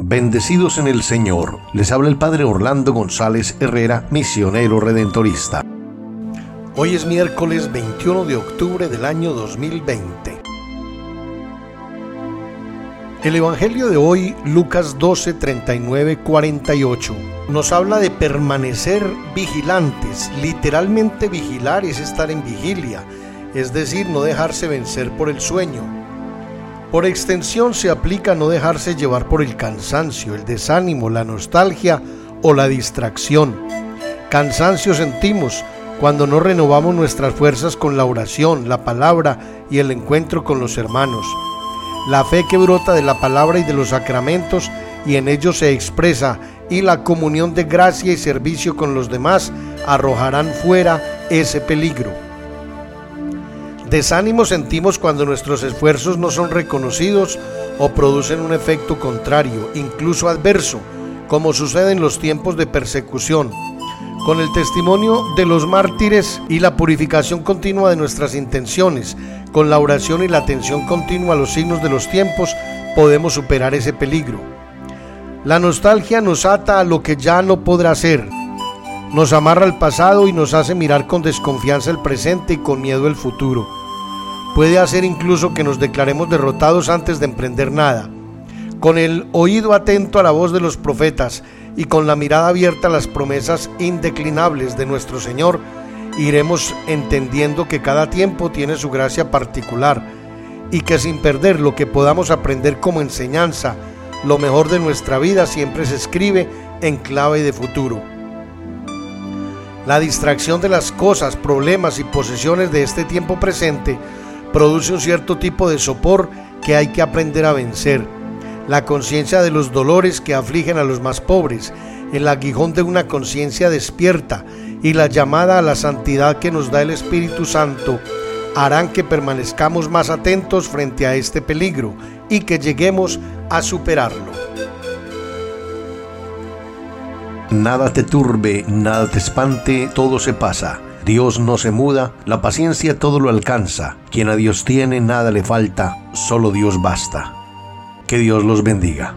Bendecidos en el Señor, les habla el Padre Orlando González Herrera, misionero redentorista. Hoy es miércoles 21 de octubre del año 2020. El Evangelio de hoy, Lucas 12, 39, 48, nos habla de permanecer vigilantes. Literalmente vigilar es estar en vigilia, es decir, no dejarse vencer por el sueño. Por extensión se aplica no dejarse llevar por el cansancio, el desánimo, la nostalgia o la distracción. Cansancio sentimos cuando no renovamos nuestras fuerzas con la oración, la palabra y el encuentro con los hermanos. La fe que brota de la palabra y de los sacramentos y en ellos se expresa y la comunión de gracia y servicio con los demás arrojarán fuera ese peligro. Desánimo sentimos cuando nuestros esfuerzos no son reconocidos o producen un efecto contrario, incluso adverso, como sucede en los tiempos de persecución. Con el testimonio de los mártires y la purificación continua de nuestras intenciones, con la oración y la atención continua a los signos de los tiempos, podemos superar ese peligro. La nostalgia nos ata a lo que ya no podrá ser, nos amarra al pasado y nos hace mirar con desconfianza el presente y con miedo el futuro puede hacer incluso que nos declaremos derrotados antes de emprender nada. Con el oído atento a la voz de los profetas y con la mirada abierta a las promesas indeclinables de nuestro Señor, iremos entendiendo que cada tiempo tiene su gracia particular y que sin perder lo que podamos aprender como enseñanza, lo mejor de nuestra vida siempre se escribe en clave de futuro. La distracción de las cosas, problemas y posesiones de este tiempo presente produce un cierto tipo de sopor que hay que aprender a vencer. La conciencia de los dolores que afligen a los más pobres, el aguijón de una conciencia despierta y la llamada a la santidad que nos da el Espíritu Santo harán que permanezcamos más atentos frente a este peligro y que lleguemos a superarlo. Nada te turbe, nada te espante, todo se pasa. Dios no se muda, la paciencia todo lo alcanza. Quien a Dios tiene, nada le falta, solo Dios basta. Que Dios los bendiga.